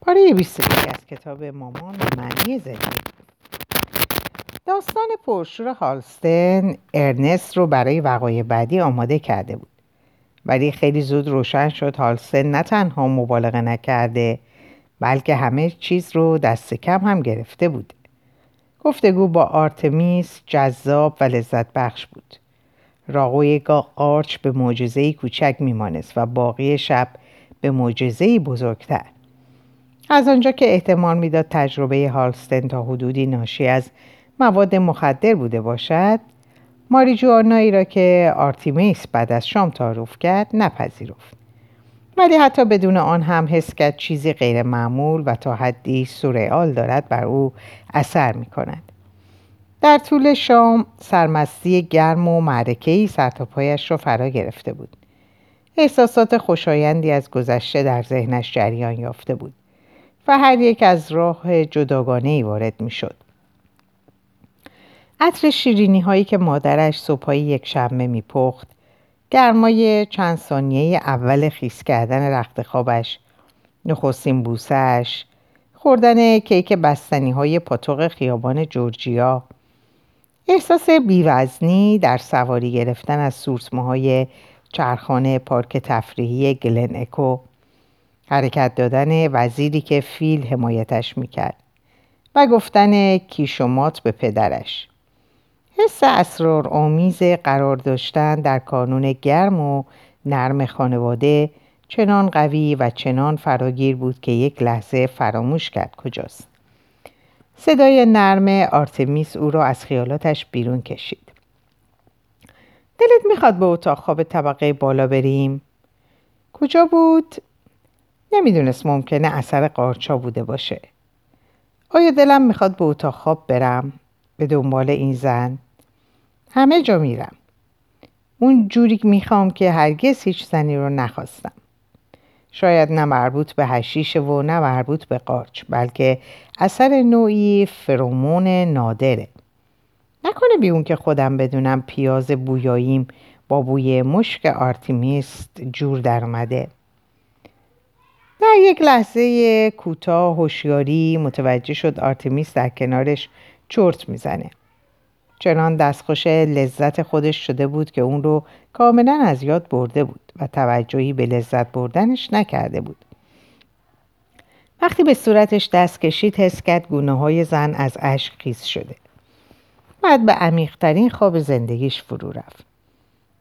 پاره 21 از کتاب مامان و معنی زندگی. داستان پرشور هالستن ارنست رو برای وقایع بعدی آماده کرده بود. ولی خیلی زود روشن شد هالستن نه تنها مبالغه نکرده بلکه همه چیز رو دست کم هم گرفته بود. گفتگو با آرتمیس جذاب و لذت بخش بود. راقوی قارچ به معجزه کوچک میمانست و باقی شب به معجزه بزرگتر. از آنجا که احتمال می‌داد تجربه هالستن تا حدودی ناشی از مواد مخدر بوده باشد ماریجوانایی را که آرتیمیس بعد از شام تعارف کرد نپذیرفت ولی حتی بدون آن هم حس کرد چیزی غیر معمول و تا حدی سورئال دارد بر او اثر می کند. در طول شام سرمستی گرم و معرکه‌ای سرتاپایش را فرا گرفته بود. احساسات خوشایندی از گذشته در ذهنش جریان یافته بود و هر یک از راه جداگانه ای وارد می شد. عطر شیرینی هایی که مادرش صبحایی یک شنبه می پخت گرمای چند ثانیه اول خیس کردن رخت خوابش نخستین بوسش خوردن کیک بستنی های پاتوق خیابان جورجیا احساس بیوزنی در سواری گرفتن از سورسمه های چرخانه پارک تفریحی گلن اکو حرکت دادن وزیری که فیل حمایتش می‌کرد و گفتن کیشومات به پدرش حس اسرار آمیز قرار داشتن در کانون گرم و نرم خانواده چنان قوی و چنان فراگیر بود که یک لحظه فراموش کرد کجاست صدای نرم آرتمیس او را از خیالاتش بیرون کشید دلت می‌خواد به اتاق خواب طبقه بالا بریم؟ کجا بود؟ نمی‌دونست ممکنه اثر قارچا بوده باشه. آیا دلم می‌خواد به اتاق خواب برم؟ به دنبال این زن؟ همه جا میرم. اون جوری می‌خوام که هرگز هیچ زنی رو نخواستم. شاید نه مربوط به هشیشه و نه مربوط به قارچ بلکه اثر نوعی فرومون نادره. نکنه بی اون که خودم بدونم پیاز بویاییم با بوی مشک آرتیمیست جور در اومده در یک لحظه کوتاه هوشیاری متوجه شد آرتمیس در کنارش چرت می‌زنه. چنان دستخوش لذت خودش شده بود که اون رو کاملا از یاد برده بود و توجهی به لذت بردنش نکرده بود. وقتی به صورتش دست کشید حس کرد گونه های زن از اشک خیس شده. بعد به عمیقترین خواب زندگیش فرو رفت.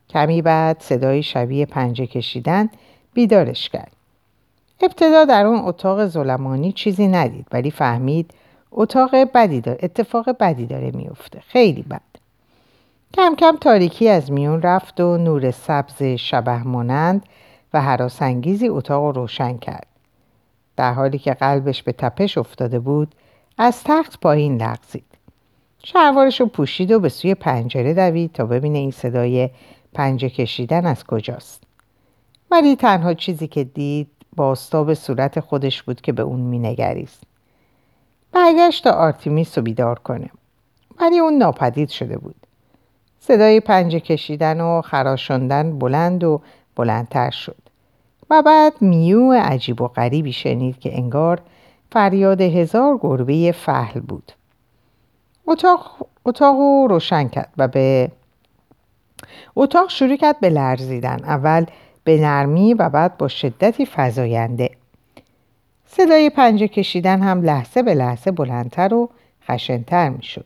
کمی بعد صدای شبیه پنجه کشیدن بیدارش کرد. ابتدا در اون اتاق ظلمانی چیزی ندید ولی فهمید اتاق بدی داره اتفاق بدی داره میفته خیلی بد. کم کم تاریکی از میون رفت و نور سبز شبه مانند و حراسانگیزی اتاق رو روشن کرد. در حالی که قلبش به تپش افتاده بود از تخت پایین لغزید. شلوارش رو پوشید و به سوی پنجره دوید تا ببینه این صدای پنجه کشیدن از کجاست. ولی تنها چیزی که دید بازتاب صورت خودش بود که به اون مینگریست. برگشت تا آرتیمیس رو بیدار کنه. ولی اون ناپدید شده بود. صدای پنجه کشیدن و خراشاندن بلند و بلندتر شد. و بعد میو عجیب و غریبی شنید که انگار فریاد هزار گربه فهل بود. اتاق, اتاق رو روشن کرد و به اتاق شروع کرد به لرزیدن. اول به نرمی و بعد با شدتی فزاینده صدای پنجه کشیدن هم لحظه به لحظه بلندتر و خشنتر می شد.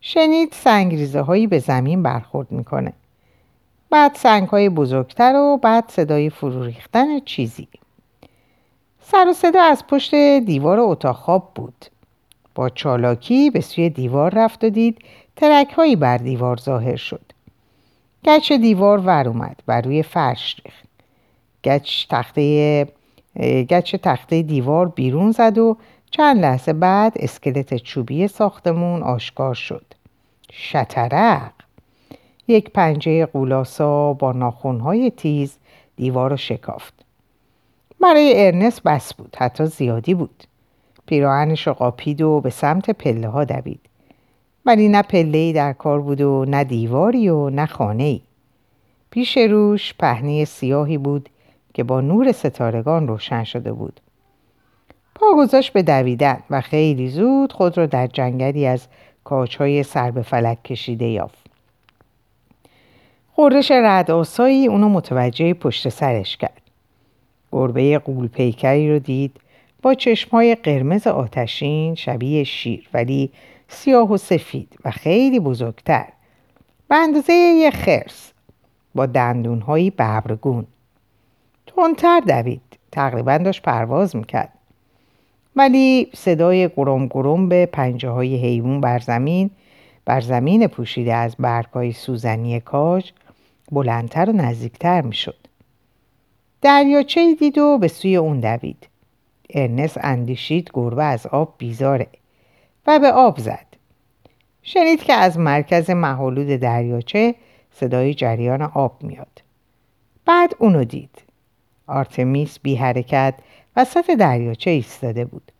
شنید سنگریزه هایی به زمین برخورد می‌کنه. بعد سنگ های بزرگتر و بعد صدای فرو ریختن چیزی. سر و صدا از پشت دیوار اتاق خواب بود. با چالاکی به سوی دیوار رفت و دید ترک هایی بر دیوار ظاهر شد. گچ دیوار ور اومد و روی فرش ریخت. گچ تخته گچ تخته دیوار بیرون زد و چند لحظه بعد اسکلت چوبی ساختمون آشکار شد. شترق یک پنجه قولاسا با ناخونهای تیز دیوار رو شکافت. برای ارنست بس بود حتی زیادی بود. پیراهنش قاپید و به سمت پله ها دوید. ولی نه پله در کار بود و نه دیواری و نه خانه ای. پیش روش پهنه سیاهی بود که با نور ستارگان روشن شده بود. پا گذاشت به دویدن و خیلی زود خود را در جنگلی از کاچهای سر به فلک کشیده یافت. خورش رد آسایی اونو متوجه پشت سرش کرد. گربه قول پیکری رو دید با چشمهای قرمز آتشین شبیه شیر ولی سیاه و سفید و خیلی بزرگتر. به اندازه یه خرس با دندونهایی ببرگون. تندتر دوید. تقریبا داشت پرواز می‌کرد. ولی صدای گرم گرم به پنجه های حیوان بر زمین بر زمین پوشیده از برگهای سوزنی کاج بلندتر و نزدیکتر می‌شد. دریاچه دید و به سوی اون دوید. ارنست اندیشید گربه از آب بیزاره. و به آب زد. شنید که از مرکز مه‌آلود دریاچه صدای جریان آب میاد. بعد اونو دید. آرتمیس بی حرکت وسط دریاچه ایستاده بود.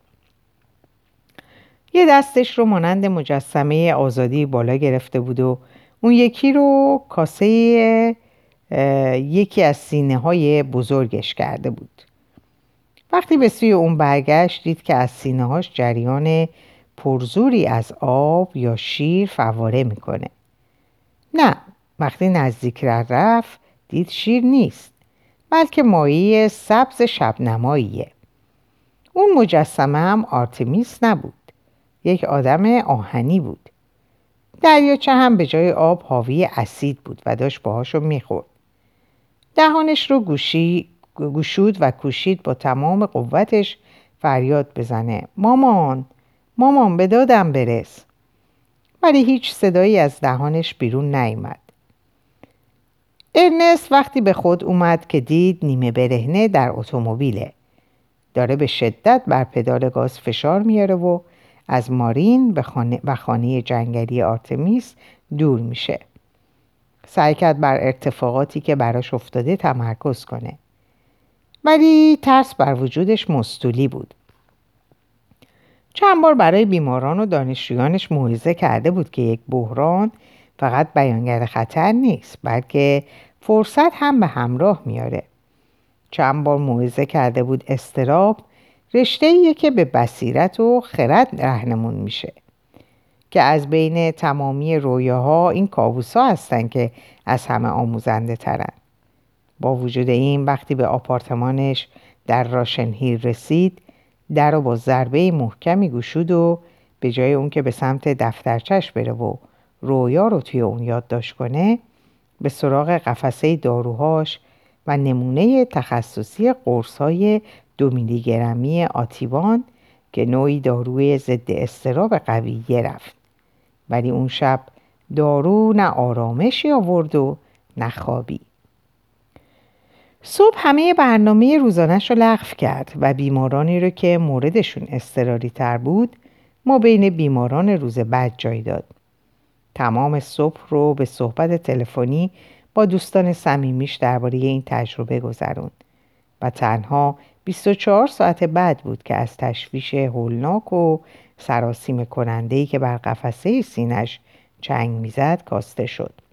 یه دستش رو مانند مجسمه آزادی بالا گرفته بود و اون یکی رو کاسه یکی از سینه های بزرگش کرده بود. وقتی به سوی اون برگشت دید که از سینه هاش جریان پرزوری از آب یا شیر فواره می‌کنه. نه وقتی نزدیک رفت دید شیر نیست بلکه مایه سبز شبنماییه. اون مجسمه هم آرتمیس نبود یک آدم آهنی بود. دریاچه هم به جای آب حاوی اسید بود و داشت باهاشو می‌خورد. دهانش رو گوشی گوشود و کوشید با تمام قوتش فریاد بزنه. مامان! مامان به دادم برس. ولی هیچ صدایی از دهانش بیرون نیامد ارنست وقتی به خود اومد که دید نیمه برهنه در اتومبیله. داره به شدت بر پدال گاز فشار میاره و از مارین خانه و خانه جنگلی آرتمیس دور میشه. سعی کرد بر ارتفاقاتی که براش افتاده تمرکز کنه. ولی ترس بر وجودش مستولی بود. چند بار برای بیماران و دانشجویانش موعظه کرده بود که یک بحران فقط بیانگر خطر نیست بلکه فرصت هم به همراه میاره. چند بار موعظه کرده بود استراب رشته ایه که به بصیرت و خرد رهنمون میشه که از بین تمامی رویاها این کابوسا هستن که از همه آموزنده ترن. با وجود این وقتی به آپارتمانش در راشنهیر رسید در رو با ضربه محکمی گشود و به جای اون که به سمت دفترچش بره و رویا رو توی اون یادداشت کنه به سراغ قفسه داروهاش و نمونه تخصصی قرصای دو میلی گرمی آتیوان که نوعی داروی ضد استراب قویه رفت. ولی اون شب دارو نه آرامشی آورد و نه خوابی. صبح همه برنامه روزانش رو لغو کرد و بیمارانی رو که موردشون استراری تر بود ما بین بیماران روز بعد جای داد. تمام صبح رو به صحبت تلفنی با دوستان صمیمیش درباره این تجربه گذروند و تنها 24 ساعت بعد بود که از تشویش هولناک و سراسیم کنندهی که بر قفسه سینش چنگ می‌زد کاسته شد.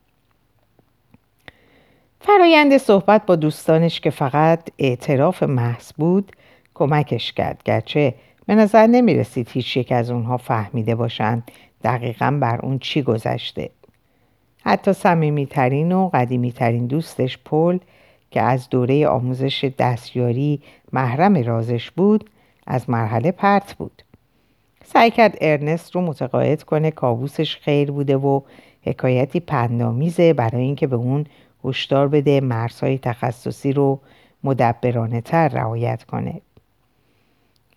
فرایند صحبت با دوستانش که فقط اعتراف محض بود کمکش کرد. گرچه به نظر نمی رسید هیچ یک از اونها فهمیده باشند دقیقا بر اون چی گذشته. حتی صمیمیترین و قدیمیترین دوستش پل که از دوره آموزش دستیاری محرم رازش بود از مرحله پرت بود. سعی کرد ارنست رو متقاعد کنه کابوسش خیر بوده و حکایتی پندامیزه برای اینکه به اون هشدار بده مرزهای تخصصی رو مدبرانه تر رعایت کنه.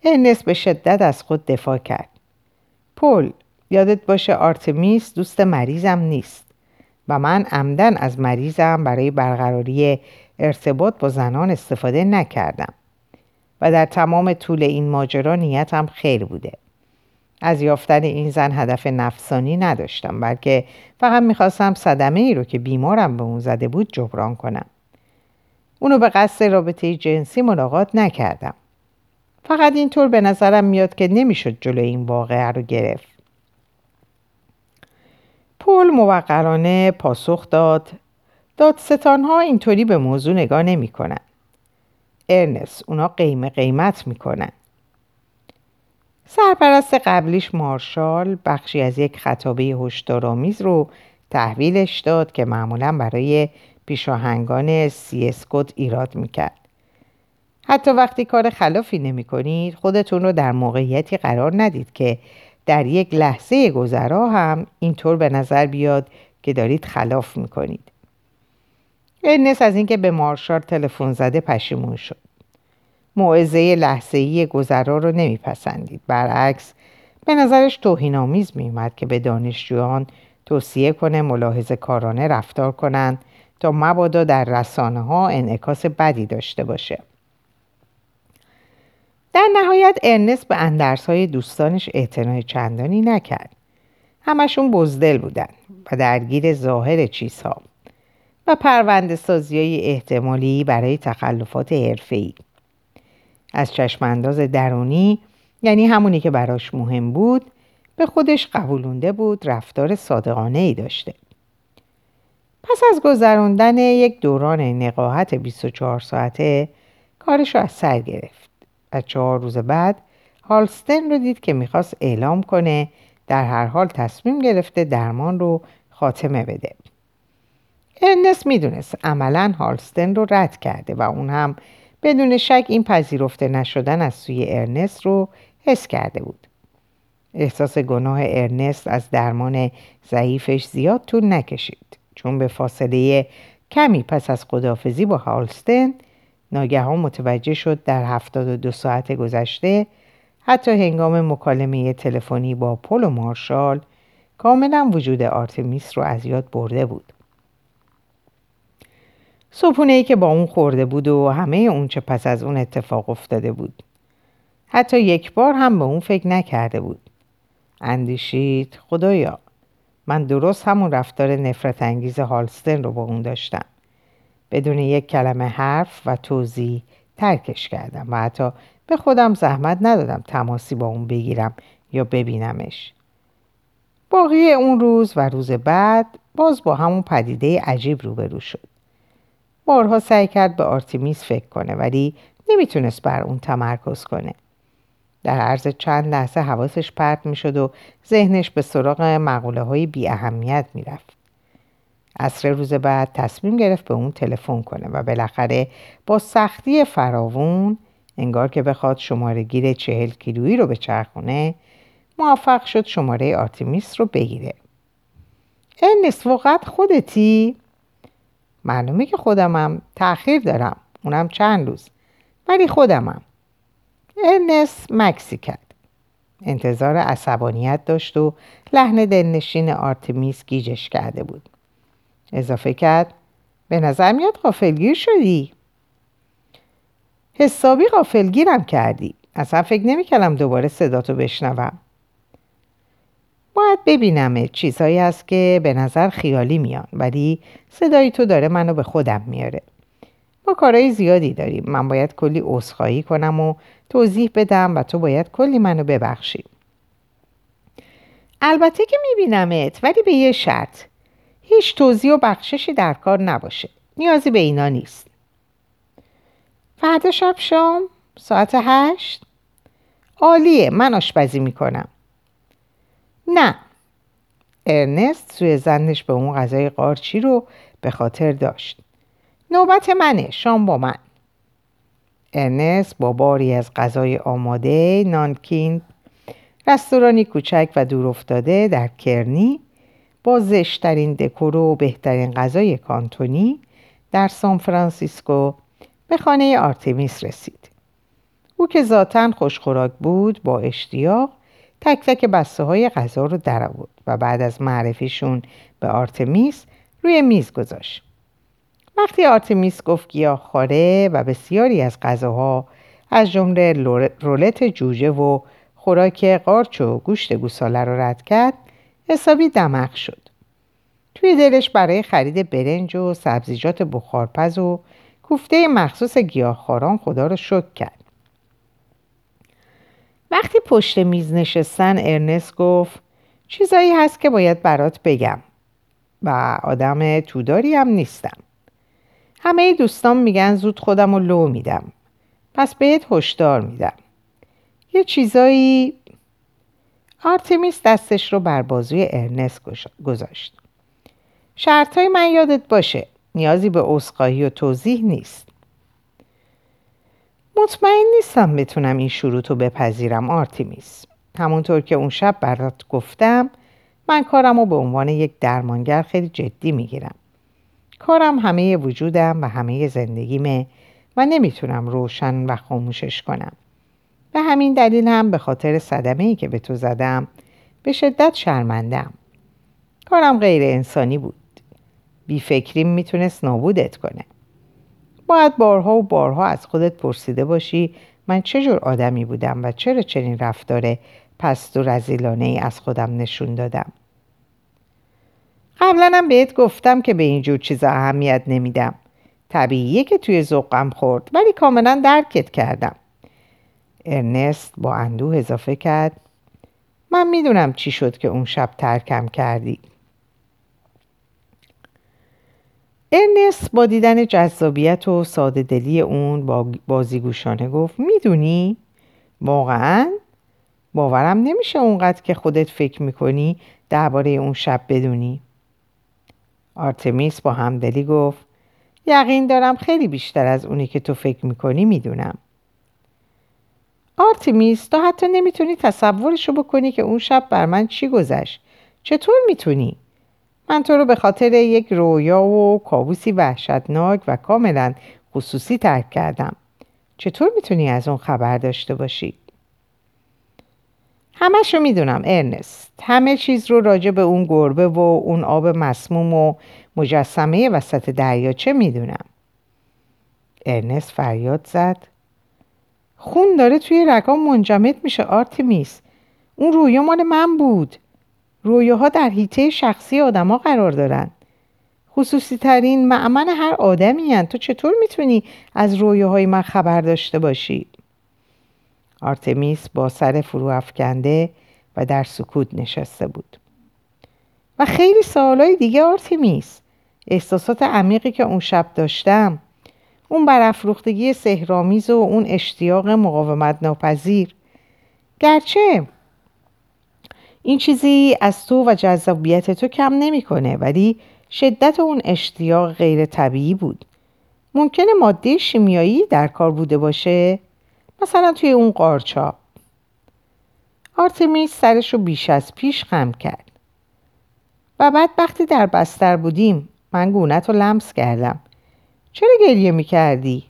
ارنست به شدت از خود دفاع کرد. پل یادت باشه آرتمیس دوست مریضم نیست و من عمدن از مریضم برای برقراری ارتباط با زنان استفاده نکردم و در تمام طول این ماجرا نیتم خیر بوده. از یافتن این زن هدف نفسانی نداشتم بلکه فقط می‌خواستم صدمه ای رو که بیمارم به اون زده بود جبران کنم. اونو به قصد رابطه جنسی ملاقات نکردم. فقط اینطور به نظرم میاد که نمی‌شد جلو این واقعه رو گرفت. پول موقرانه پاسخ داد. دادستان ها اینطوری به موضوع نگاه نمی کنن. ارنس اونا قیمه قیمت می‌کنن. سرپرست قبلیش مارشال بخشی از یک خطابه هشدارآمیز رو تحویلش داد که معمولا برای پیشاهنگان سی اسکوت ایراد می‌کرد. حتی وقتی کار خلافی نمی کنید خودتون رو در موقعیتی قرار ندید که در یک لحظه گذرا هم اینطور به نظر بیاد که دارید خلاف می‌کنید. ارنس از اینکه به مارشال تلفن زده پشیمون شد. موعظه لحظه‌ای گذرا رو نمیپسندید. برعکس به نظرش توهینآمیز میومد که به دانشجویان توصیه کنه ملاحظه کارانه رفتار کنند تا مبادا در رسانه ها انعکاس بدی داشته باشه. در نهایت ارنست به اندرس های دوستانش اعتنای چندانی نکرد. همشون بزدل بودن و درگیر ظاهر چیزها و پرونده سازی های احتمالی برای تخلفات حرفه‌ای. از چشمانداز درونی یعنی همونی که براش مهم بود به خودش قبولونده بود رفتار صادقانه ای داشته. پس از گذراندن یک دوران نقاهت 24 ساعته کارش رو از سر گرفت و چهار روز بعد هالستن رو دید که می‌خواست اعلام کنه در هر حال تصمیم گرفته درمان رو خاتمه بده. ارنست می‌دونست عملا هالستن رو رد کرده و اون هم بدون شک این پذیرفته نشدن از سوی ارنست رو حس کرده بود. احساس گناه ارنست از درمان ضعیفش زیاد طول نکشید چون به فاصله کمی پس از خداحافظی با هالستن ناگهان متوجه شد در هفتاد و دو ساعت گذشته حتی هنگام مکالمه تلفنی با پل و مارشال کاملا وجود آرتمیس رو از یاد برده بود. صبحونه ای که با اون خورده بود و همه اون چه پس از اون اتفاق افتاده بود. حتی یک بار هم به اون فکر نکرده بود. اندیشید خدایا من درست همون رفتار نفرت انگیز هالستن رو با اون داشتم. بدون یک کلمه حرف و توضیح ترکش کردم و حتی به خودم زحمت ندادم تماسی با اون بگیرم یا ببینمش. باقی اون روز و روز بعد باز با همون پدیده عجیب روبرو شد. بارها سعی کرد به آرتیمیس فکر کنه ولی نمی‌تونست بر اون تمرکز کنه. در عرض چند لحظه حواسش پرت می‌شد و ذهنش به سراغ مقوله های بی اهمیت می‌رفت. عصر روز بعد تصمیم گرفت به اون تلفن کنه و بالاخره با سختی فراوون انگار که بخواد شماره گیر چهل کیلویی رو بچرخونه موفق شد شماره آرتیمیس رو بگیره. ارنست واقعا خودتی؟ معلومه که خودمم تأخیر دارم. اونم چند روز. ولی خودمم. ارنست مکثی کرد. انتظار عصبانیت داشت و لحن دلنشین آرتمیس گیجش کرده بود. اضافه کرد به نظر میاد غافلگیر شدی. حسابی غافلگیرم کردی. اصلا فکر نمی‌کردم دوباره صداتو بشنوم. باید ببینم چیزهایی هست که به نظر خیالی میان ولی صدای تو داره منو به خودم میاره. ما کارهای زیادی داریم. من باید کلی عذرخواهی کنم و توضیح بدم و تو باید کلی منو ببخشی. البته که میبینمت ولی به یه شرط. هیچ توضیح و بخششی در کار نباشه. نیازی به اینا نیست. فردا شب شام ساعت هشت. عالیه. من آشپزی می‌کنم. نه. ارنست سوی زنش به اون غذای قارچی رو به خاطر داشت. نوبت منه شام با من. ارنست با باری از غذای آماده نانکین رستورانی کوچک و دور افتاده در کرنی با زشت‌ترین دکور و بهترین غذای کانتونی در سان فرانسیسکو به خانه آرتمیس رسید. او که ذاتا خوشخوراک بود با اشتیاق تک تک بسته های غذا رو در آورد و بعد از معرفیشون به آرتمیس روی میز گذاشت. وقتی آرتمیس گفت گیاه‌خواره و بسیاری از غذاها از جمله رولت جوجه و خوراک قارچ و گوشت گوساله رو رد کرد حسابی دمق شد. توی دلش برای خرید برنج و سبزیجات بخارپز و کوفته مخصوص گیاهخواران خدا رو شکر کرد. وقتی پشت میز نشستن ارنست گفت چیزایی هست که باید برات بگم و آدم توداری هم نیستم. همه دوستان میگن زود خودم رو لو میدم. پس بهت هشدار میدم. یه چیزایی آرتمیس دستش رو بر بازوی ارنست گذاشت شرط من یادت باشه نیازی به عذرخواهی و توضیح نیست مطمئن نیستم بتونم این شروط رو بپذیرم آرتیمیس همونطور که اون شب برات گفتم من کارم رو به عنوان یک درمانگر خیلی جدی می‌گیرم. کارم همه وجودم و همه زندگیمه و نمی‌تونم روشن و خاموشش کنم. به همین دلیل هم به خاطر صدمه ای که به تو زدم به شدت شرمندم کارم غیر انسانی بود. بیفکریم می‌تونست نابودت کنه. باید بارها و بارها از خودت پرسیده باشی من چه جور آدمی بودم و چرا چنین رفتار پست و رزیلانه ای از خودم نشون دادم؟ قبلا هم بهت گفتم که به اینجور چیزا اهمیت نمیدم. طبیعیه که توی ذوقم خورد ولی کاملا درکت کردم. ارنست با اندوه اضافه کرد من می‌دونم چی شد که اون شب ترکم کردی. ارنست با دیدن جذابیت و ساده دلی اون با بازیگوشانه گفت می‌دونی؟ واقعا؟ باورم نمیشه اونقدر که خودت فکر می‌کنی درباره اون شب بدونی آرتمیس با همدلی گفت یقین دارم خیلی بیشتر از اونی که تو فکر می‌کنی می‌دونم آرتمیس تو حتی نمی‌تونی تصورشو بکنی که اون شب بر من چی گذشت چطور می‌تونی؟ من تو رو به خاطر یک رویا و کابوسی وحشتناک و کاملا خصوصی ترک کردم. چطور می‌تونی از اون خبر داشته باشی؟ همشو می‌دونم ارنست. همه چیز رو راجع به اون گربه و اون آب مسموم و مجسمه وسط دریاچه می‌دونم؟ ارنست فریاد زد. خون داره توی رگام منجمد میشه آرتیمیس اون رویا مال من بود. رویاها در حیطه شخصی آدما قرار دارن. خصوصی ترین مأمن هر آدمی‌ان. تو چطور می‌تونی از رویاهای من خبر داشته باشی؟ آرتمیس با سر فرو افکنده و در سکوت نشسته بود. و خیلی سوالای دیگه آرتمیس. احساسات عمیقی که اون شب داشتم. اون برافروختگی سهرامیز و اون اشتیاق مقاومت ناپذیر گرچه این چیزی از تو و جذابیت تو کم نمی‌کنه ولی شدت اون اشتیاق غیر طبیعی بود. ممکنه ماده شیمیایی در کار بوده باشه مثلا توی اون قارچا. آرتمیس سرش رو بیش از پیش خم کرد. و بعد وقتی در بستر بودیم من گونت رو لمس کردم. چرا گریه می‌کردی؟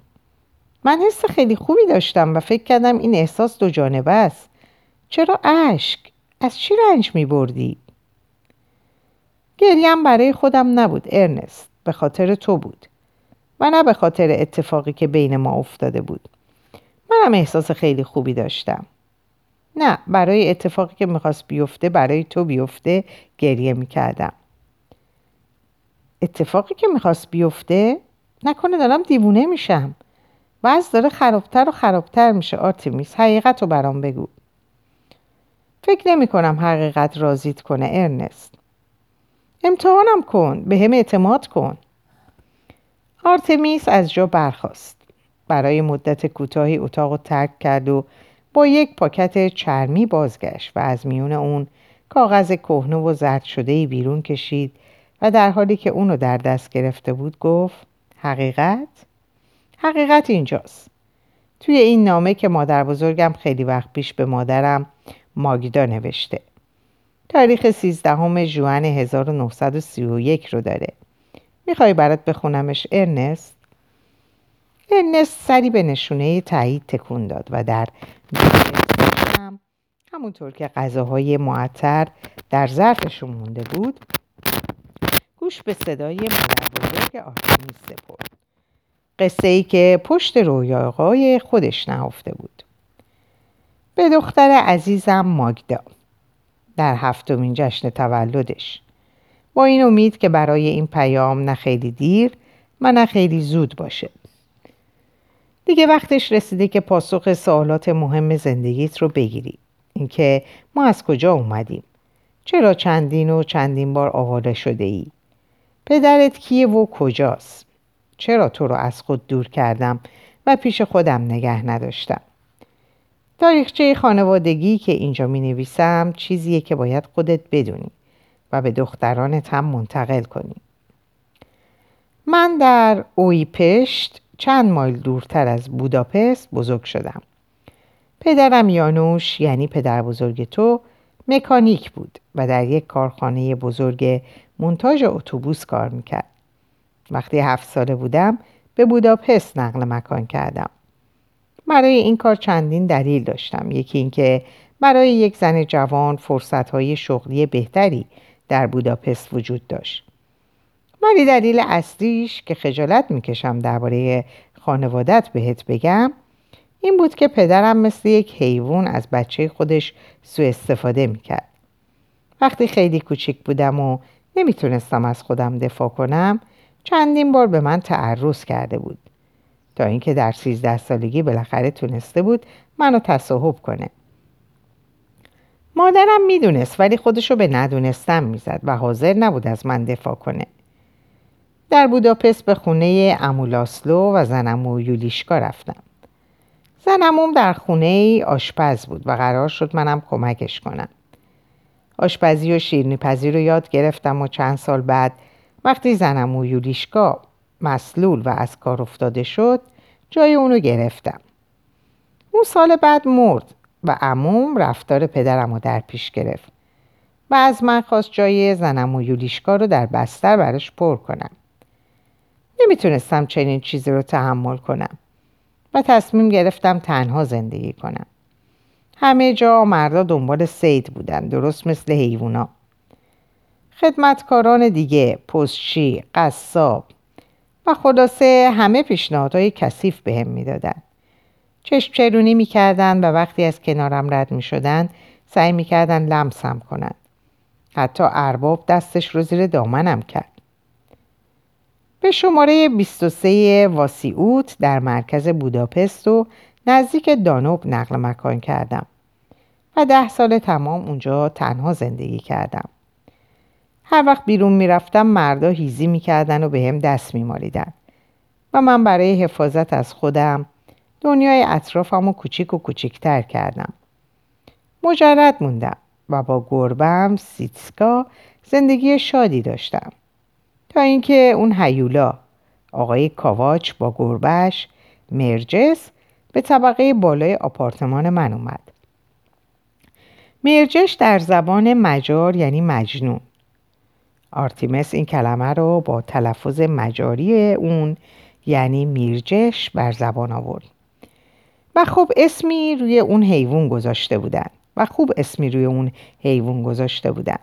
من حس خیلی خوبی داشتم و فکر کردم این احساس دو جانبه است. چرا اشک؟ از چی رنج می بردی؟ گریه‌م برای خودم نبود ارنست به خاطر تو بود و نه به خاطر اتفاقی که بین ما افتاده بود. منم احساس خیلی خوبی داشتم. نه برای اتفاقی که می‌خواست بیفته برای تو بیفته گریه می‌کردم. اتفاقی که می‌خواست بیفته؟ نکنه دارم دیوونه میشم. وضع داره خرابتر و خرابتر میشه آرتیمیس حقیقت رو برام بگو. فکر نمی کنم حقیقت رازیت کنه ارنست. امتحانم کن به هم اعتماد کن. آرتمیس از جا برخاست. برای مدت کوتاهی اتاق رو ترک کرد و با یک پاکت چرمی بازگشت و از میون اون کاغذ کهنه و زرد شده بیرون کشید و در حالی که اونو در دست گرفته بود گفت حقیقت؟ حقیقت اینجاست. توی این نامه که مادر بزرگم خیلی وقت پیش به مادرم ماگدا نوشته. تاریخ 13 جوان 1931 رو داره. می‌خوای برات بخونمش ارنست؟ ارنست سری به نشونه تایید تکون داد و در هم همونطور که غذاهای معطر در ظرفشون مونده بود گوش به صدای مادر بزرگ آرتمیس سپرد. قصه ای که پشت رویاهای خودش نهفته بود. به دختر عزیزم ماگدا. در هفتمین جشن تولدش. با این امید که برای این پیام نه خیلی دیر و نه خیلی زود باشه. دیگه وقتش رسیده که پاسخ سوالات مهم زندگیت رو بگیری. اینکه ما از کجا اومدیم؟ چرا چندین و چندین بار آواره شده ای پدرت کیه و کجاست؟ چرا تو رو از خود دور کردم و پیش خودم نگه نداشتم؟ تاریخچه خانوادگی که اینجا می نویسم چیزیه که باید خودت بدونی و به دخترانت هم منتقل کنی. من در اویپشت چند مایل دورتر از بوداپست بزرگ شدم. پدرم یانوش یعنی پدر بزرگ تو مکانیک بود و در یک کارخانه بزرگ منتاج اتوبوس کار می‌کرد. وقتی هفت ساله بودم به بوداپست نقل مکان کردم. برای این کار چندین دلیل داشتم. یکی اینکه برای یک زن جوان فرصتهای شغلی بهتری در بوداپست وجود داشت. ولی دلیل اصلیش که خجالت می‌کشم درباره خانوادت بهت بگم این بود که پدرم مثل یک حیوان از بچه خودش سوء استفاده می‌کرد. وقتی خیلی کوچیک بودم و نمی‌تونستم از خودم دفاع کنم چندین بار به من تعرض کرده بود تا اینکه در سیزده سالگی بالاخره تونسته بود منو تصاحب کنه. مادرم می‌دونست ولی خودشو به ندونستم می‌زد و حاضر نبود از من دفاع کنه. در بوداپست به خونه امولاسلو و زنمو یولیشکا رفتم. زنموم در خونه ای آشپز بود و قرار شد منم کمکش کنم. آشپزی و شیرنی پزی رو یاد گرفتم و چند سال بعد وقتی زنمو یولیشکا مسلول و از کار افتاده شد جای اونو گرفتم. اون سال بعد مرد و عموم رفتار پدرم رو در پیش گرفت و از من خواست جای زنم و یولیشکا رو در بستر براش پر کنم. نمی‌تونستم چنین چیزی رو تحمل کنم و تصمیم گرفتم تنها زندگی کنم. همه جا مردا دنبال سید بودن درست مثل حیوونا. خدمتکاران دیگه پستچی قصاب و خلاصه همه پیشنهادهای کثیف بهم می‌دادن. چشم چرونی می‌کردن و وقتی از کنارم رد می‌شدن سعی می‌کردن لمسم کنن. حتی ارباب دستش رو زیر دامنم کرد. به شماره 23 واسیوت در مرکز بوداپست و نزدیک دانوب نقل مکان کردم و ده سال تمام اونجا تنها زندگی کردم. هر وقت بیرون می‌رفتم مردا هیزی می‌کردن و به هم دست میمالیدن. و من برای حفاظت از خودم دنیای اطرافم رو کوچیک و کوچیکتر کردم. مجرد موندم و با گربم سیتسکا زندگی شادی داشتم. تا اینکه اون هیولا آقای کاواچ با گربش مرجش به طبقه بالای آپارتمان من اومد. مرجش در زبان مجار یعنی مجنون. آرتمیس این کلمه رو با تلفظ مجاری اون یعنی میرجش بر زبان آورد. و خوب اسمی روی اون حیوان گذاشته بودن و خوب اسمی روی اون حیوان گذاشته بودن.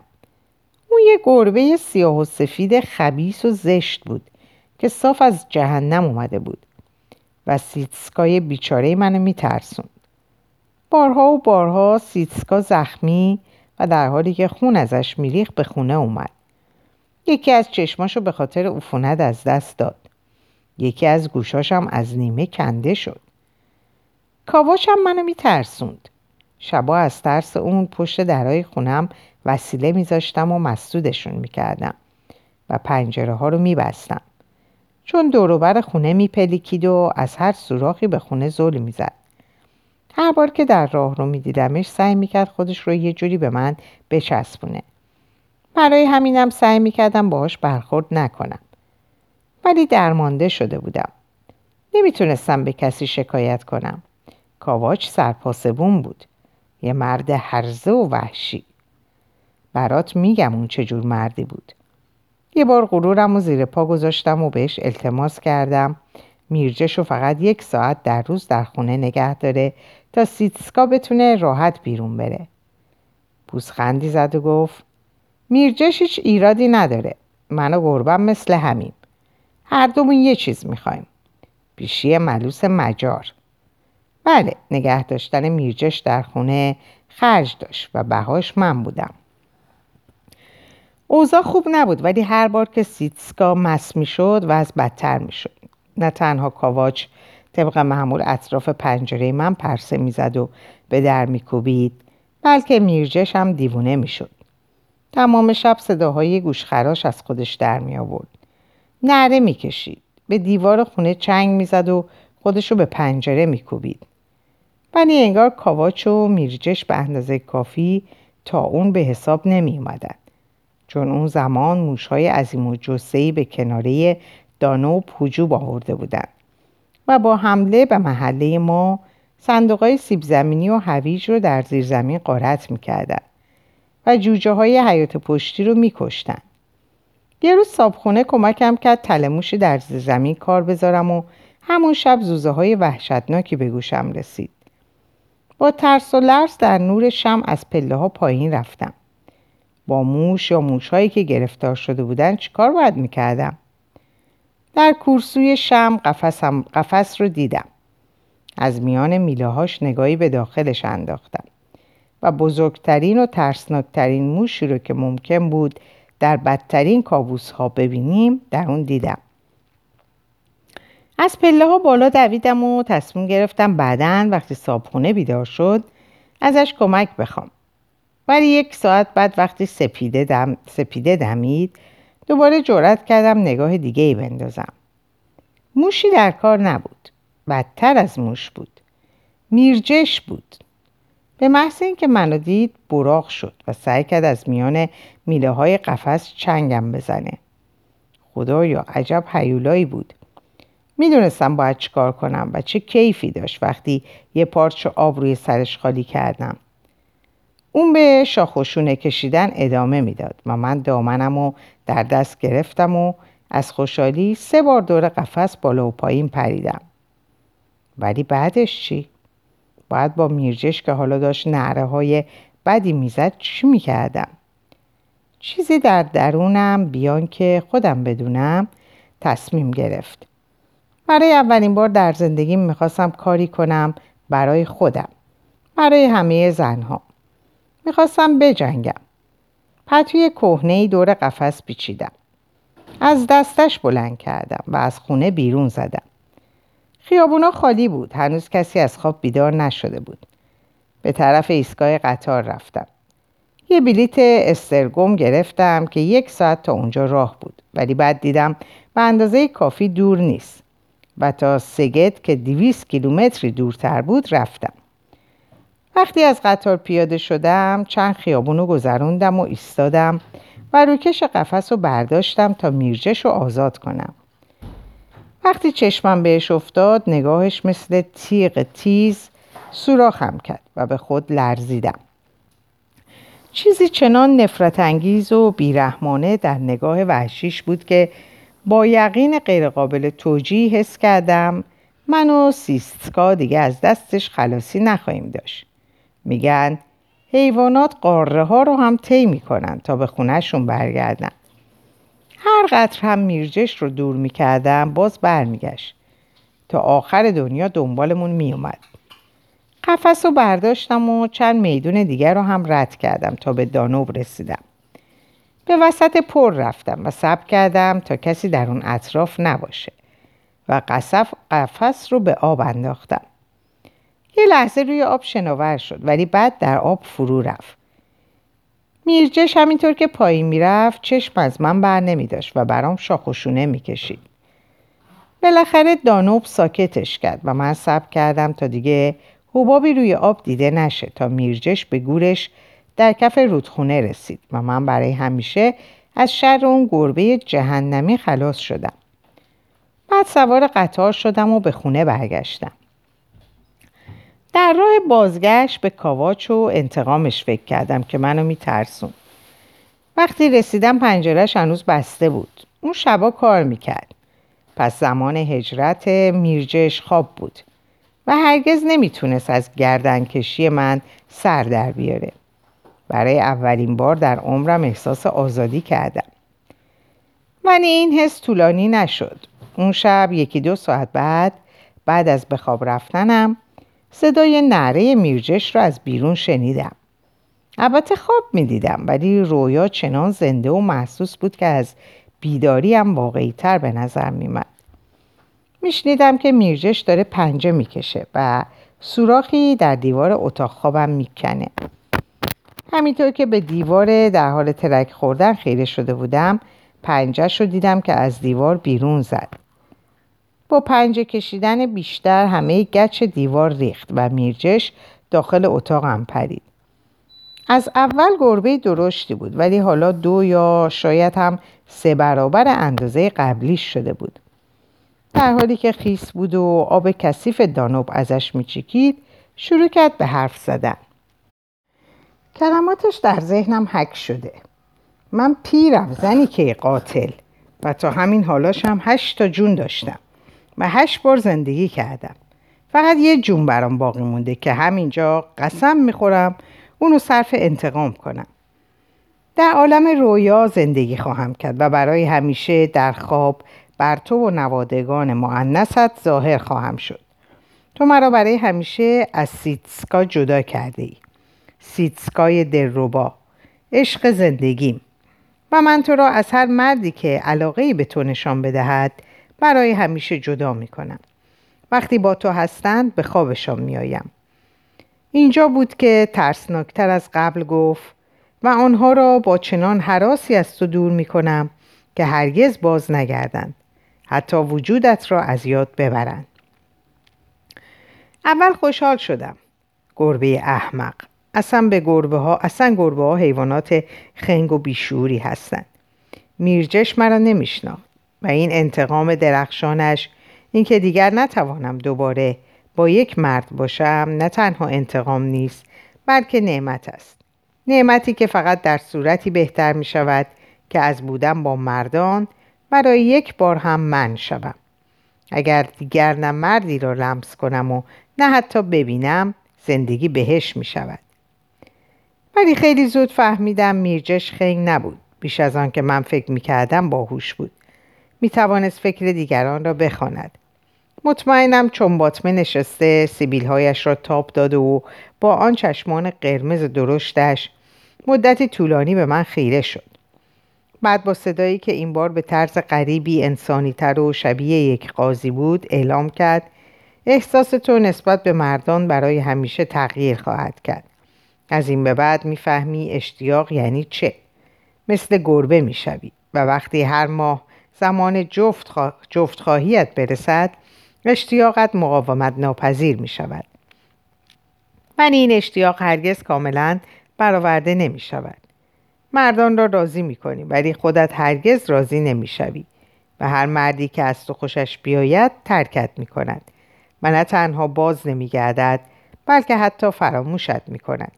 اون یه گربه سیاه و سفید خبیس و زشت بود که صاف از جهنم اومده بود و سیتسکای بیچاره منو میترسوند. بارها و بارها سیتسکا زخمی و در حالی که خون ازش میریخ به خونه اومد. یکی از چشماشو به خاطر عفونت از دست داد. یکی از گوشاشم از نیمه کنده شد. کاواشم منو میترسوند. شبا از ترس اون پشت درای خونم وسیله میذاشتم و مسدودشون می‌کردم و پنجره ها رو میبستم. چون دوروبر خونه میپلیکید و از هر سوراخی به خونه زل می‌زد. هر بار که در راه رو میدیدمش سعی می‌کرد خودش رو یه جوری به من بچسبونه. برای همینم سعی می‌کردم باهاش برخورد نکنم. ولی درمانده شده بودم. نمی‌تونستم به کسی شکایت کنم. کاواچ سرپاسبون بود. یه مرد هرزه و وحشی. برات میگم اون چجور مردی بود. یه بار غرورم و زیر پا گذاشتم و بهش التماس کردم. میرجش رو فقط یک ساعت در روز در خونه نگه داره تا سیتسکا بتونه راحت بیرون بره. پوزخندی زد و گفت میرجش هیچ ایرادی نداره. من و گربم مثل همیم هر دومون یه چیز می‌خوایم. پیشی ملوس مجار. بله نگه داشتن میرجش در خونه خرج داشت و بهاش من بودم. اوضاع خوب نبود ولی هر بار که سیتسکا مس می‌شد و از بدتر می‌شد. نه تنها کاواچ طبق معمول اطراف پنجره من پرسه می‌زد و به در میکوبید بلکه میرجش هم دیوونه می‌شد. تمام شب صداهای گوشخراش از خودش در می آورد. نره می کشید. به دیوار خونه چنگ می زد و خودشو به پنجره می کوبید. ولی انگار کاواچ و میرجش به اندازه کافی تا اون به حساب نمی اومدن. چون اون زمان موشهای عظیم و جسهی به کناره دانوب هجوم آورده بودند و با حمله به محله ما صندوق سیب زمینی و هویج رو در زیر زمین قارت می‌کردن و جوجه های حیات پشتی رو میکشتن. یه روز صابخونه کمکم کرد تلموشی در زمین کار بذارم و همون شب زوزه های وحشتناکی به گوشم رسید. با ترس و لرز در نور شم از پله ها پایین رفتم. با موش یا موشهایی که گرفتار شده بودن چیکار باید می‌کردم؟ در کورسوی شم قفسم قفس رو دیدم. از میان میلههاش نگاهی به داخلش انداختم و بزرگترین و ترسناکترین موشی رو که ممکن بود در بدترین کابوس ها ببینیم در اون دیدم. از پله ها بالا دویدم و تصمیم گرفتم بعدا وقتی صابخونه بیدار شد ازش کمک بخوام. ولی یک ساعت بعد وقتی سپیده, دم، سپیده دمید دوباره جرأت کردم نگاه دیگه ای بندازم. موشی در کار نبود. بدتر از موش بود. میرجش بود. به محض اینکه منو دید براق شد و سعی کرد از میان میله های قفس چنگم بزنه. خدایا عجب حیولایی بود. می‌دونستم باید چیکار کنم و چه کیفی داشت وقتی یه پارچه آب روی سرش خالی کردم. اون به شاخوشونه کشیدن ادامه می‌داد و من دامنم و در دست گرفتم و از خوشحالی سه بار دور قفس بالا و پایین پریدم. ولی بعدش چی؟ باید با میرجش که حالا داشت نعره های بدی می‌زد چی می‌کردم؟ چیزی در درونم بیان که خودم بدونم تصمیم گرفت. برای اولین بار در زندگی می‌خواستم کاری کنم برای خودم. برای همه زنها. می‌خواستم بجنگم. پتوی کهنه دور قفس پیچیدم. از دستش بلند کردم و از خونه بیرون زدم. خیابونا خالی بود. هنوز کسی از خواب بیدار نشده بود. به طرف ایستگاه قطار رفتم. یه بلیت استرگم گرفتم که یک ساعت تا اونجا راه بود. ولی بعد دیدم به اندازه کافی دور نیست. و تا سگت که دیویس کیلومتری دورتر بود رفتم. وقتی از قطار پیاده شدم چند خیابونو گذروندم و ایستادم و روکش قفس رو برداشتم تا میرجش رو آزاد کنم. وقتی چشمم بهش افتاد نگاهش مثل تیغ تیز سوراخم کرد و به خود لرزیدم. چیزی چنان نفرت انگیز و بیرحمانه در نگاه وحشیش بود که با یقین غیرقابل توجیه حس کردم من و سیستکا دیگه از دستش خلاصی نخواهیم داشت. میگن حیوانات قاره ها رو هم طی می‌کنن تا به خونهشون برگردن. هر قطر هم میرجش رو دور می‌کردم باز برمیگشت تا آخر دنیا دنبالمون میومد. قفس رو برداشتم و چند میدون دیگر رو هم رد کردم تا به دانوب رسیدم. به وسط پر رفتم و سب کردم تا کسی در اون اطراف نباشه و قصف قفس رو به آب انداختم. یه لحظه روی آب شناور شد ولی بعد در آب فرو رفت. میرجش همینطور که پایین می‌رفت چشم از من بر نمی داشت و برام شاخوشونه می‌کشید. بالاخره دانوب ساکتش کرد و من سب کردم تا دیگه حبابی روی آب دیده نشه تا میرجش به گورش در کف رودخونه رسید و من برای همیشه از شر اون گربه جهنمی خلاص شدم. بعد سوار قطار شدم و به خونه برگشتم. در راه بازگشت به کاواچ و انتقامش فکر کردم که منو میترسون. وقتی رسیدم پنجرش هنوز بسته بود. اون شبا کار می‌کرد. پس زمان هجرت میرجش خواب بود و هرگز نمی‌تونست از گردنکشی من سر در بیاره. برای اولین بار در عمرم احساس آزادی کردم. ولی این حس طولانی نشد. اون شب یکی دو ساعت بعد بعد از به خواب رفتنم صدای نعره میرجش را از بیرون شنیدم. البته خواب می‌دیدم ولی رویا چنان زنده و محسوس بود که از بیداریم واقعی تر به نظر میمد. میشنیدم که میرجش داره پنجه می‌کشه و سوراخی در دیوار اتاق خوابم می‌کنه. همینطور که به دیوار در حال ترک خوردن خیره شده بودم پنجهش رو دیدم که از دیوار بیرون زد. با پنجه کشیدن بیشتر همه گچ دیوار ریخت و میرجش داخل اتاقم پرید. از اول گربه درشتی بود ولی حالا دو یا شاید هم سه برابر اندازه قبلیش شده بود. در حالی که خیس بود و آب کثیف دانوب ازش میچیکید شروع کرد به حرف زدن. کلماتش در ذهنم حک شده. من پیرم زنی که قاتل. و تا همین حالاش هم هشت تا جون داشتم. و هشت بار زندگی کردم. فقط یه جون برام باقی مونده که همینجا قسم می‌خورم اونو صرف انتقام کنم. در عالم رویا زندگی خواهم کرد و برای همیشه در خواب بر تو و نوادگان معنست ظاهر خواهم شد. تو مرا برای همیشه از سیتسکا جدا کرده ای سیتسکای دلربا عشق زندگیم. و من تو را از هر مردی که علاقه به تو نشان بدهد برای همیشه جدا می کنم. وقتی با تو هستند به خوابشان می آیم. اینجا بود که ترسناکتر از قبل گفت و آنها را با چنان حراسی از تو دور می کنم که هرگز باز نگردند. حتی وجودت را از یاد ببرند. اول خوشحال شدم. گربه احمق. اصلا به گربه ها اصلا گربه ها حیوانات خنگ و بیشوری هستند. میرجش مرا نمیشناخت و این انتقام درخشانش. اینکه دیگر نتوانم دوباره با یک مرد باشم نه تنها انتقام نیست بلکه نعمت است. نعمتی که فقط در صورتی بهتر می شود که از بودن با مردان برای یک بار هم من شوم. اگر دیگر نه مردی را لمس کنم و نه حتی ببینم زندگی بهش می شود ولی خیلی زود فهمیدم میرجش خنگ نبود. بیش از آن که من فکر می کردم باهوش بود. می توانست فکر دیگران را بخواند. مطمئنم چون باطمه نشسته سیبیلهایش را تاب داده و با آن چشمان قرمز درشتش مدتی طولانی به من خیره شد. بعد با صدایی که این بار به طرز غریبی انسانی تر و شبیه یک قاضی بود اعلام کرد احساس تو نسبت به مردان برای همیشه تغییر خواهد کرد. از این به بعد می‌فهمی اشتیاق یعنی چه؟ مثل گربه می‌شوی و وقتی هر ماه زمان جفت, خوا... جفت خواهیت برسد اشتیاقت مقاومت ناپذیر می شود من این اشتیاق هرگز کاملا برآورده نمی شود مردان را راضی می کنی ولی خودت هرگز راضی نمی شوی و هر مردی که از تو خوشش بیاید ترکت می کند و نه تنها باز نمی گردد بلکه حتی فراموشت می کند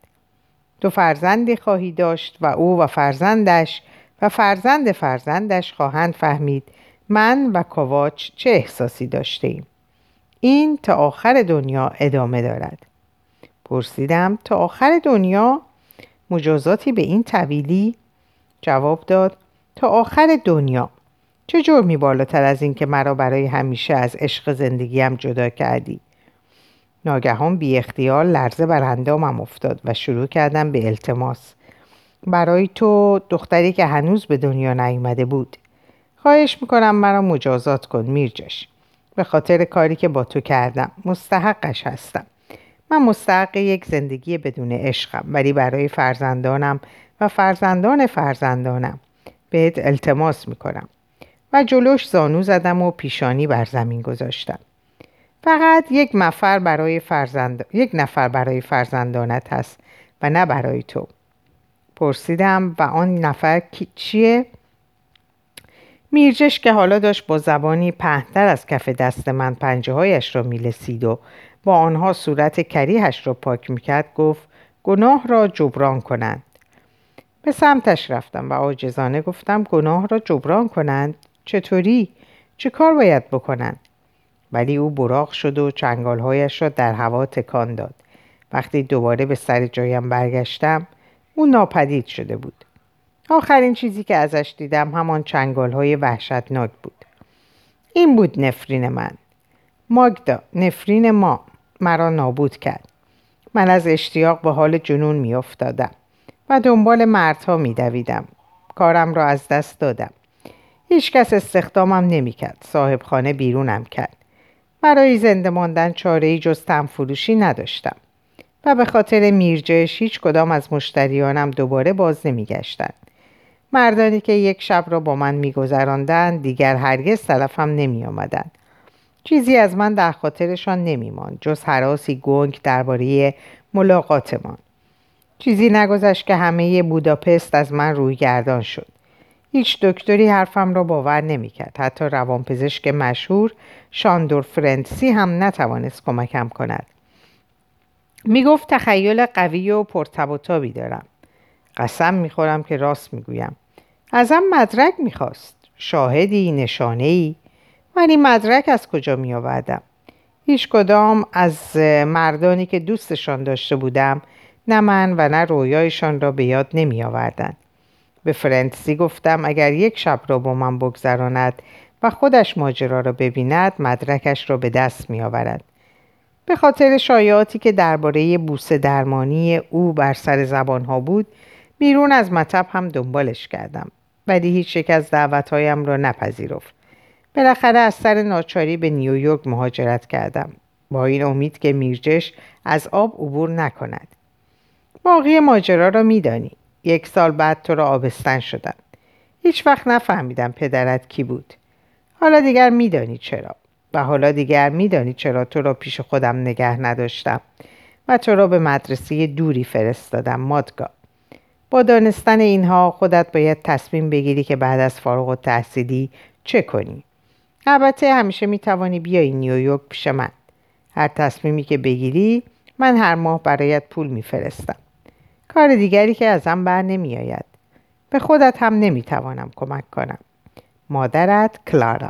تو فرزندی خواهی داشت و او و فرزندش و فرزند فرزندش خواهند فهمید من و کاواچ چه احساسی داشته ایم. این تا آخر دنیا ادامه دارد. پرسیدم تا آخر دنیا؟ مجازاتی به این طویلی؟ جواب داد تا آخر دنیا. چه جرمی بالاتر از این که مرا برای همیشه از عشق زندگیم جدا کردی؟ ناگهان بی اختیار لرزه بر اندامم افتاد و شروع کردم به التماس. برای تو دختری که هنوز به دنیا نیامده بود. خواهش می‌کنم مرا مجازات کن میرجش به خاطر کاری که با تو کردم مستحقش هستم. من مستحق یک زندگی بدون عشقم ولی برای فرزندانم و فرزندان فرزندانم بهت التماس می‌کنم. و جلوش زانو زدم و پیشانی بر زمین گذاشتم. فقط یک نفر برای فرزند... یک نفر برای فرزندانت هست و نه برای تو. پرسیدم و آن نفر کی چیه؟ میرجش که حالا داشت با زبانی پهنتر از کف دست من پنجه هایش را میلسید و با آنها صورت کریهش را پاک می‌کرد گفت گناه را جبران کنند به سمتش رفتم و آجزانه گفتم گناه را جبران کنند چطوری؟ چه کار باید بکنند؟ ولی او براق شد و چنگالهایش را در هوا تکان داد وقتی دوباره به سر جایم برگشتم او ناپدید شده بود. آخرین چیزی که ازش دیدم همان چنگال های وحشتناک بود. این بود نفرین من. ماگدا نفرین ما. مرا نابود کرد. من از اشتیاق به حال جنون می افتادم و دنبال مردها می دویدم. کارم را از دست دادم. هیچ کس استخدامم نمی کرد صاحب خانه بیرونم کرد. برای زنده ماندن چاره ای جز فروشی نداشتم. و به خاطر میرجش هیچ کدام از مشتریانم دوباره باز نمیگشتند. مردانی که یک شب را با من میگذراندند دیگر هرگز طرفم نمی آمدن. چیزی از من در خاطرشان نمیماند جز حراسی گنگ درباره ملاقاتمان چیزی نگذشت که همه بوداپست از من روی گردان شد هیچ دکتری حرفم را باور نمی‌کرد حتی روانپزشک مشهور شاندور فرنسی هم نتوانست کمکم کند می گفت تخیل قوی و پرتب دارم. قسم می‌خورم که راست می‌گویم. ازم مدرک می‌خواست. شاهدی نشانه ای من مدرک از کجا می آوردم هیچ کدام از مردانی که دوستشان داشته بودم نه من و نه رویایشان را به یاد نمی آوردن. به فرنسی گفتم اگر یک شب را با من بگذراند و خودش ماجرا را ببیند مدرکش را به دست می آورد. به خاطر شایعاتی که درباره بوسه درمانی او بر سر زبانها بود بیرون از مطب هم دنبالش کردم ولی هیچ یک از دعوتهایم را نپذیرفت. بالاخره از سر ناچاری به نیویورک مهاجرت کردم با این امید که میرجش از آب عبور نکند. باقی ماجرا را میدانی. یک سال بعد تو را آبستن شدم. هیچ وقت نفهمیدم پدرت کی بود. حالا دیگر میدانی چرا. و حالا دیگر میدانی چرا تو را پیش خودم نگه نداشتم و تو را به مدرسه دوری فرستادم مادگا. با دانستن اینها خودت باید تصمیم بگیری که بعد از فارغ و تحصیلی چه کنی. البته همیشه می‌توانی بیایی نیویورک پیش من. هر تصمیمی که بگیری من هر ماه برایت پول میفرستم. کار دیگری که ازم بر نمیآید. به خودت هم نمی‌توانم کمک کنم. مادرت کلارا.